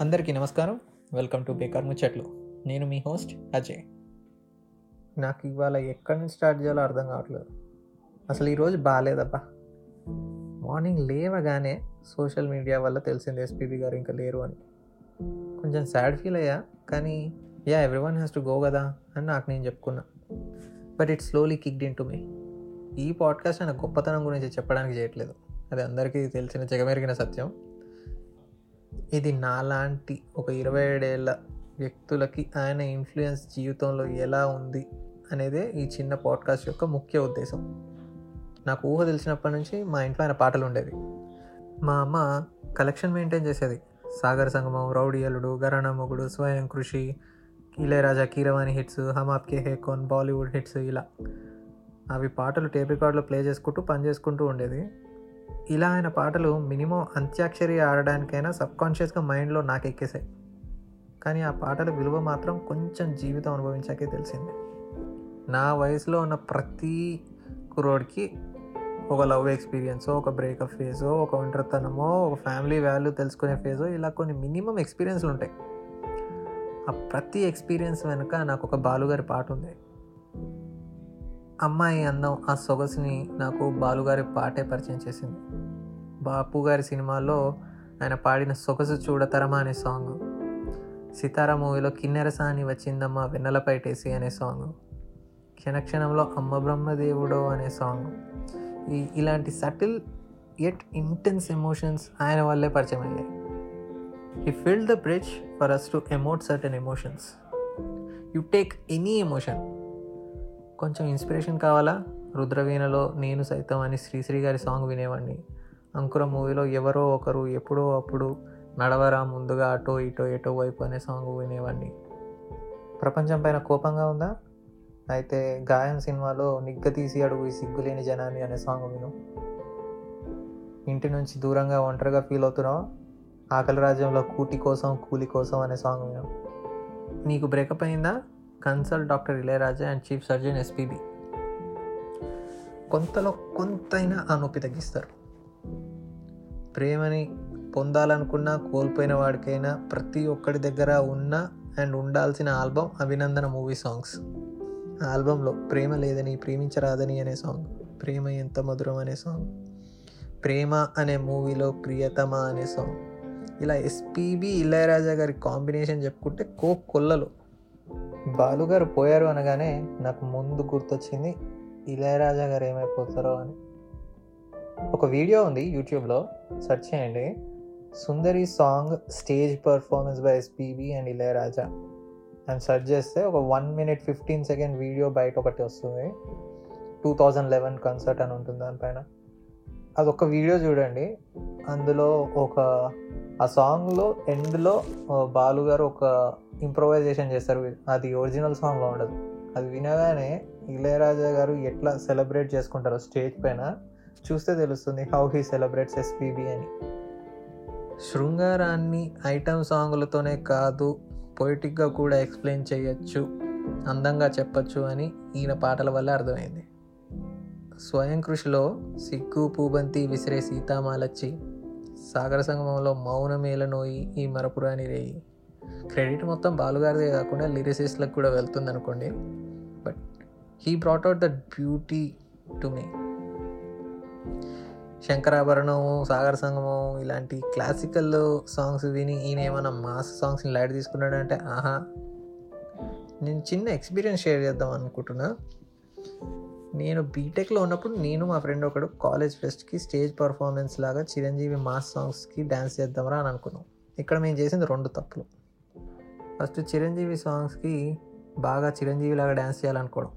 అందరికీ నమస్కారం. Welcome to బేకార్ ముచ్చట్లు. నేను మీ హోస్ట్ అజయ్. నాకు ఇవాళ ఎక్కడి నుంచి స్టార్ట్ చేయాలో అర్థం కావట్లేదు. అసలు ఈరోజు బాగాలేదబ్బా. మార్నింగ్ లేవగానే సోషల్ మీడియా వల్ల తెలిసింది ఎస్పీబీ గారు ఇంకా లేరు అని. కొంచెం సాడ్ ఫీల్ అయ్యా కానీ yeah everyone has to go కదా అని నాకు నేను చెప్పుకున్నా. But it slowly kicked in to me. ఈ పాడ్కాస్ట్ ఆయన గొప్పతనం గురించి చెప్పడానికి చేయట్లేదు. అది అందరికీ తెలిసిన జగమెరిగిన సత్యం. ఇది నాలాంటి ఒక ఇరవై ఏడేళ్ళ వ్యక్తులకి ఆయన ఇన్ఫ్లుయెన్స్ జీవితంలో ఎలా ఉంది అనేదే ఈ చిన్న పాడ్కాస్ట్ యొక్క ముఖ్య ఉద్దేశం. నాకు ఊహ తెలిసినప్పటి నుంచి మా ఇంట్లో ఆయన పాటలు ఉండేవి. మా అమ్మ కలెక్షన్ మెయింటైన్ చేసేది. సాగర సంగమం రౌడీ అల్లుడు మొగుడు Swayam Krushi Ilaiyaraaja Keeravani hits Hum Aapke Hain Koun Bollywood hits ఇలా. అవి పాటలు టేప్ రికార్డులో ప్లే చేసుకుంటూ పని చేసుకుంటూ ఉండేది. ఇలా ఆయన పాటలు మినిమం అంత్యాక్షరి ఆడడానికైనా సబ్కాన్షియస్గా మైండ్లో నాకు ఎక్కేసాయి కానీ ఆ పాటల విలువ మాత్రం కొంచెం జీవితం అనుభవించాకే తెలిసింది. నా వయసులో ఉన్న ప్రతి కురోడికి ఒక లవ్ ఎక్స్పీరియన్సో ఒక బ్రేకప్ ఫేజో ఒక ఒంటరితనమో ఒక ఫ్యామిలీ వాల్యూ తెలుసుకునే ఫేజో ఇలా కొన్ని మినిమం ఎక్స్పీరియన్స్లు ఉంటాయి. ఆ ప్రతి ఎక్స్పీరియన్స్ వెనుక నాకు ఒక బాలుగారి పాట ఉంది అమ్మాయి అందం ఆ సొగసుని నాకు బాలుగారి పాటే పరిచయం చేసింది. బాపు గారి సినిమాలో ఆయన పాడిన సొగసు చూడతరమా అనే సాంగ్. సితారా మూవీలో కిన్నెరసాని వచ్చిందమ్మ వెన్నెలపైటేసి అనే సాంగ్. క్షణక్షణంలో అమ్మ బ్రహ్మదేవుడో అనే సాంగ్. ఈ ఇలాంటి సటిల్ ఎట్ ఇంటెన్స్ ఎమోషన్స్ ఆయన వల్లే పరిచయం అయ్యాయి he filled the bridge for us to emote certain emotions you take any emotion కొంచెం ఇన్స్పిరేషన్ కావాలా? రుద్రవీణలో నేను సైతం అని శ్రీశ్రీ గారి సాంగ్ వినేవాడిని అంకుర మూవీలో ఎవరో ఒకరు ఎప్పుడో అప్పుడు నడవరా ముందుగా అటో ఇటో ఎటో వైపు అనే సాంగ్ వినేవాడిని ప్రపంచం పైన కోపంగా ఉందా? అయితే గాయం సినిమాలో నిగ్గ తీసి అడుగు ఈ సిగ్గులేని జనాన్ని అనే సాంగ్ విను. ఇంటి నుంచి దూరంగా ఒంటరిగా ఫీల్ అవుతున్నావు? ఆకలి రాజ్యంలో కూటి కోసం కూలి కోసం అనే సాంగ్ విను. నీకు బ్రేకప్ అయిందా? Consult doctor Ilaiyaraaja and chief surgeon SPB. కొంతలో కొంతైనా ఆ నొప్పి తగ్గిస్తారు. ప్రేమని పొందాలనుకున్న కోల్పోయిన వాడికైనా ప్రతి ఒక్కడి దగ్గర ఉన్న అండ్ ఉండాల్సిన ఆల్బమ్ అభినందన మూవీ సాంగ్స్. ఆ ఆల్బంలో ప్రేమ లేదని ప్రేమించరాదని అనే సాంగ్ ప్రేమ ఎంత మధురం అనే సాంగ్ ప్రేమ అనే మూవీలో ప్రియతమ అనే సాంగ్. ఇలా ఎస్పీబి ఇళయరాజా గారి కాంబినేషన్ చెప్పుకుంటే కో కొల్లలు. బాలుగారు పోయారు అనగానే నాకు ముందు గుర్తొచ్చింది ఇళయరాజా గారు ఏమైపోతారో అని. ఒక వీడియో ఉంది యూట్యూబ్లో సెర్చ్ చేయండి. Sundari song stage performance by SPB and Ilaiyaraaja. And search చేస్తే ఒక one minute fifteen second video బయట ఒకటి వస్తుంది. టూ థౌజండ్ లెవెన్ కన్సర్ట్ అని ఉంటుంది దానిపైన అది ఒక వీడియో చూడండి. అందులో ఒక ఆ సాంగ్లో ఎండ్లో బాలు గారు ఒక ఇంప్రొవైజేషన్ చేస్తారు. అది ఒరిజినల్ సాంగ్లో ఉండదు. అది వినగానే ఇళయరాజా గారు ఎట్లా సెలబ్రేట్ చేసుకుంటారో స్టేజ్ పైన. చూస్తే తెలుస్తుంది హౌ హీ సెలబ్రేట్స్ ఎస్పీబీ అని. శృంగారాన్ని ఐటమ్ సాంగులతోనే కాదు పొయిటిక్గా కూడా ఎక్స్ప్లెయిన్ చేయొచ్చు అందంగా చెప్పచ్చు అని ఈయన పాటల వల్ల అర్థమైంది. స్వయం కృషిలో సిగ్గు పూబంతి విసిరే సీతామాలచ్చి సాగర సంగమంలో మౌనమేలనోయి ఈ మరపురాని రేయి. క్రెడిట్ మొత్తం బాలుగారిదే కాకుండా లిరిసిస్ట్లకు కూడా వెళ్తుంది అనుకోండి but he brought out that beauty to me Shankarabharanam Sagara Sangamam ఇలాంటి క్లాసికల్ సాంగ్స్ విని ఈయన ఏమైనా మాస్ సాంగ్స్ని లైట్ తీసుకున్నాడంటే ఆహా నేను చిన్న ఎక్స్పీరియన్స్ షేర్ చేద్దాం అనుకుంటున్నా. నేను బీటెక్లో ఉన్నప్పుడు నేను మా ఫ్రెండ్ ఒకడు కాలేజ్ ఫెస్ట్కి స్టేజ్ పర్ఫార్మెన్స్ లాగా చిరంజీవి మాస్ సాంగ్స్కి డ్యాన్స్ చేద్దామరా అని అనుకున్నాం. ఇక్కడ మేము చేసింది రెండు తప్పులు. ఫస్ట్ చిరంజీవి సాంగ్స్కి బాగా చిరంజీవి లాగా డ్యాన్స్ చేయాలనుకోవడం.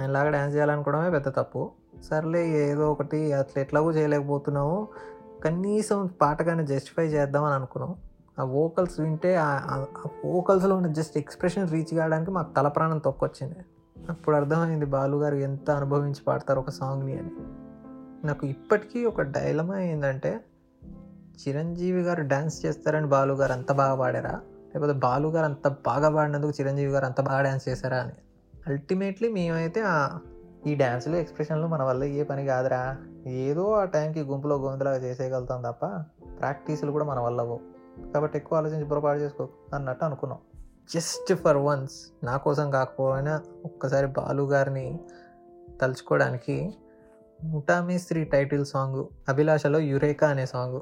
ఆయనలాగా డ్యాన్స్ చేయాలనుకోవడమే పెద్ద తప్పు. సర్లే ఏదో ఒకటి అట్లా ఎట్లాగో చేయలేకపోతున్నాము కనీసం పాటగానే జస్టిఫై చేద్దామని అనుకున్నాం ఆ వోకల్స్ వింటే ఆ వోకల్స్లో ఉన్న జస్ట్ ఎక్స్ప్రెషన్ రీచ్ కావడానికి మాకు తల ప్రాణం తొక్కొచ్చింది. అప్పుడు అర్థమైంది బాలుగారు ఎంత అనుభవించి పాడతారు ఒక సాంగ్ని అని. నాకు ఇప్పటికీ ఒక డైలమా ఏంటంటే చిరంజీవి గారు డ్యాన్స్ చేస్తారని బాలుగారు అంత బాగా పాడారా? లేకపోతే బాలుగారు అంత బాగా పాడినందుకు చిరంజీవి గారు అంత బాగా డ్యాన్స్ చేశారా అని. అల్టిమేట్లీ మేమైతే ఈ డ్యాన్స్లు ఎక్స్ప్రెషన్లు మన వల్ల ఏ పని కాదురా. ఏదో ఆ టైంకి గుంపులో గొంతులాగా చేసేయగలుగుతాం తప్ప ప్రాక్టీసులు కూడా మన వల్ల కాబట్టి ఎక్కువ ఆలోచించి పొరపాటు చేసుకో అన్నట్టు అనుకున్నాం. జస్ట్ ఫర్ వన్స్ నా కోసం కాకపోయినా ఒక్కసారి బాలు గారిని తలుచుకోవడానికి ముఠామేస్త్రి టైటిల్ సాంగ్ అభిలాషలో యురేకా అనే సాంగ్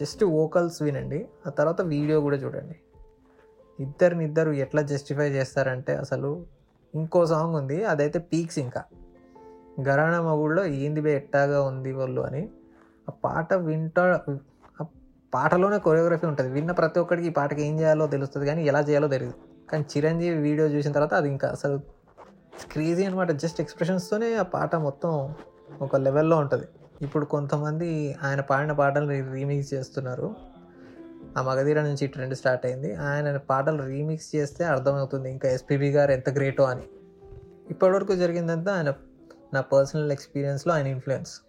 జస్ట్ వోకల్స్ వినండి. ఆ తర్వాత వీడియో కూడా చూడండి. ఇద్దరిని ఇద్దరు ఎట్లా జస్టిఫై చేస్తారంటే అసలు ఇంకో సాంగ్ ఉంది అదైతే పీక్స్ ఇంకా. గరాణ మగుళ్ళో ఏంది బే ఎట్టాగా ఉంది వాళ్ళు అని. ఆ పాట వింటా ఆ పాటలోనే కొరియోగ్రఫీ ఉంటుంది. విన్న ప్రతి ఒక్కడికి ఈ పాటకి ఏం చేయాలో తెలుస్తుంది కానీ ఎలా చేయాలో తెలియదు కానీ చిరంజీవి వీడియో చూసిన తర్వాత అది ఇంకా అసలు క్రేజీ అనమాట జస్ట్ ఎక్స్ప్రెషన్స్తోనే ఆ పాట మొత్తం ఒక లెవెల్లో ఉంటుంది. ఇప్పుడు కొంతమంది ఆయన పాడిన పాటలు రీమిక్స్ చేస్తున్నారు. ఆ మగధీర నుంచి ఈ ట్రెండ్ స్టార్ట్ అయింది. ఆయన పాటలు రీమిక్స్ చేస్తే అర్థమవుతుంది ఇంకా ఎస్పీబీ గారు ఎంత గ్రేటో అని. ఇప్పటివరకు జరిగిందంతా ఆయన నా పర్సనల్ ఎక్స్పీరియన్స్లో ఆయన ఇన్ఫ్లుయెన్స్.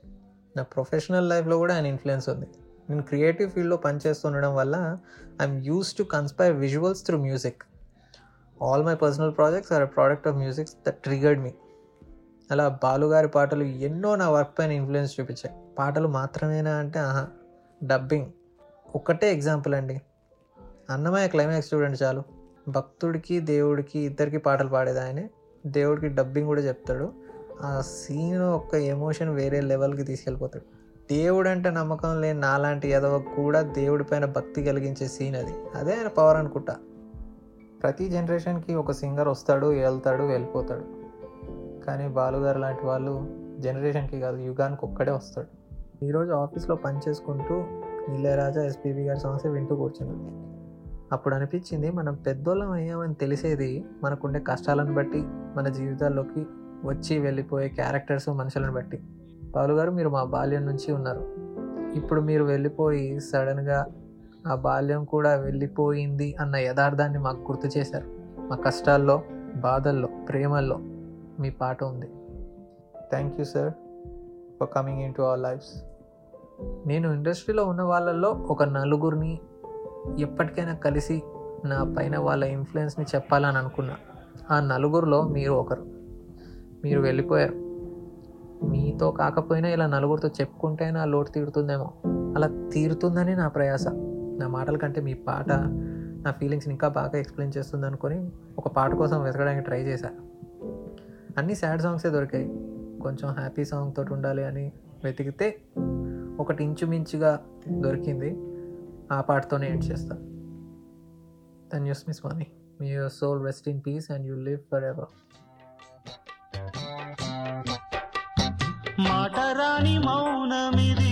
నా ప్రొఫెషనల్ లైఫ్లో కూడా ఆయన ఇన్ఫ్లుయెన్స్ ఉంది. నేను క్రియేటివ్ ఫీల్డ్లో పనిచేస్తుండడం వల్ల I'm used to conspire visuals through music. All my personal projects are product of musics that triggered me. అలా బాలుగారి పాటలు ఎన్నో నా వర్క్ పైన ఇన్ఫ్లుయెన్స్ చూపించాయి. పాటలు మాత్రమేనా అంటే ఆహా డబ్బింగ్. ఒక్కటే ఎగ్జాంపుల్ అండి. అన్నమయ్య క్లైమాక్స్ చూడండి చాలు. భక్తుడికి దేవుడికి ఇద్దరికి పాటలు పాడేది ఆయనే. దేవుడికి డబ్బింగ్ కూడా చెప్తాడు. ఆ సీన్ ఒక ఎమోషన్ వేరే లెవెల్కి తీసుకెళ్ళిపోతాడు. దేవుడు అంటే నమ్మకం లేని నాలాంటి ఎదవ కూడా దేవుడి పైన భక్తి కలిగించే సీన్ అది. అదే ఆయన పవర్ అనుకుంటా. ప్రతి జనరేషన్కి ఒక సింగర్ వస్తాడు వెళ్తాడు వెళ్ళిపోతాడు. కానీ బాలుగారు లాంటి వాళ్ళు జనరేషన్కి కాదు యుగానికి ఒక్కడే వస్తాడు. ఈరోజు ఆఫీస్లో పని చేసుకుంటూ ఎస్పీబీ గారి సాంగ్స్ వింటూ కూర్చున్నాను అప్పుడు అనిపించింది మనం పెద్దోళ్ళం అయ్యామని తెలిసేది మనకుండే కష్టాలను బట్టి మన జీవితాల్లోకి వచ్చి వెళ్ళిపోయే క్యారెక్టర్స్ మనుషులను బట్టి. పాలు గారు మీరు మా బాల్యం నుంచి ఉన్నారు. ఇప్పుడు మీరు వెళ్ళిపోయి సడన్గా ఆ బాల్యం కూడా వెళ్ళిపోయింది అన్న యథార్థాన్ని మాకు గుర్తు చేశారు. మా కష్టాల్లో బాధల్లో ప్రేమల్లో మీ పాట ఉంది. Thank you sir for coming into our lives నేను ఇండస్ట్రీలో ఉన్న వాళ్ళల్లో ఒక నలుగురిని ఎప్పటికైనా కలిసి నా పైన వాళ్ళ ఇన్ఫ్లుయెన్స్ని చెప్పాలని అనుకున్నా. ఆ నలుగురిలో మీరు ఒకరు. మీరు వెళ్ళిపోయారు. మీతో కాకపోయినా ఇలా నలుగురితో చెప్పుకుంటే నా లోటు తీరుతుందేమో. అలా తీరుతుందని నా ప్రయాస. నా మాటల కంటే మీ పాట నా ఫీలింగ్స్ని ఇంకా బాగా ఎక్స్ప్లెయిన్ చేస్తుంది అనుకొని ఒక పాట కోసం వెతకడానికి ట్రై చేశా. అన్ని సాడ్ సాంగ్సే దొరికాయి. కొంచెం హ్యాపీ సాంగ్ తోటి ఉండాలి అని వెతికితే ఒకటి ఇంచుమించుగా దొరికింది. ఆ పాటతోనే ఎండ్ చేస్తా. Then use miss money me your soul rest in peace and you live forever మాటరాని మౌనమిది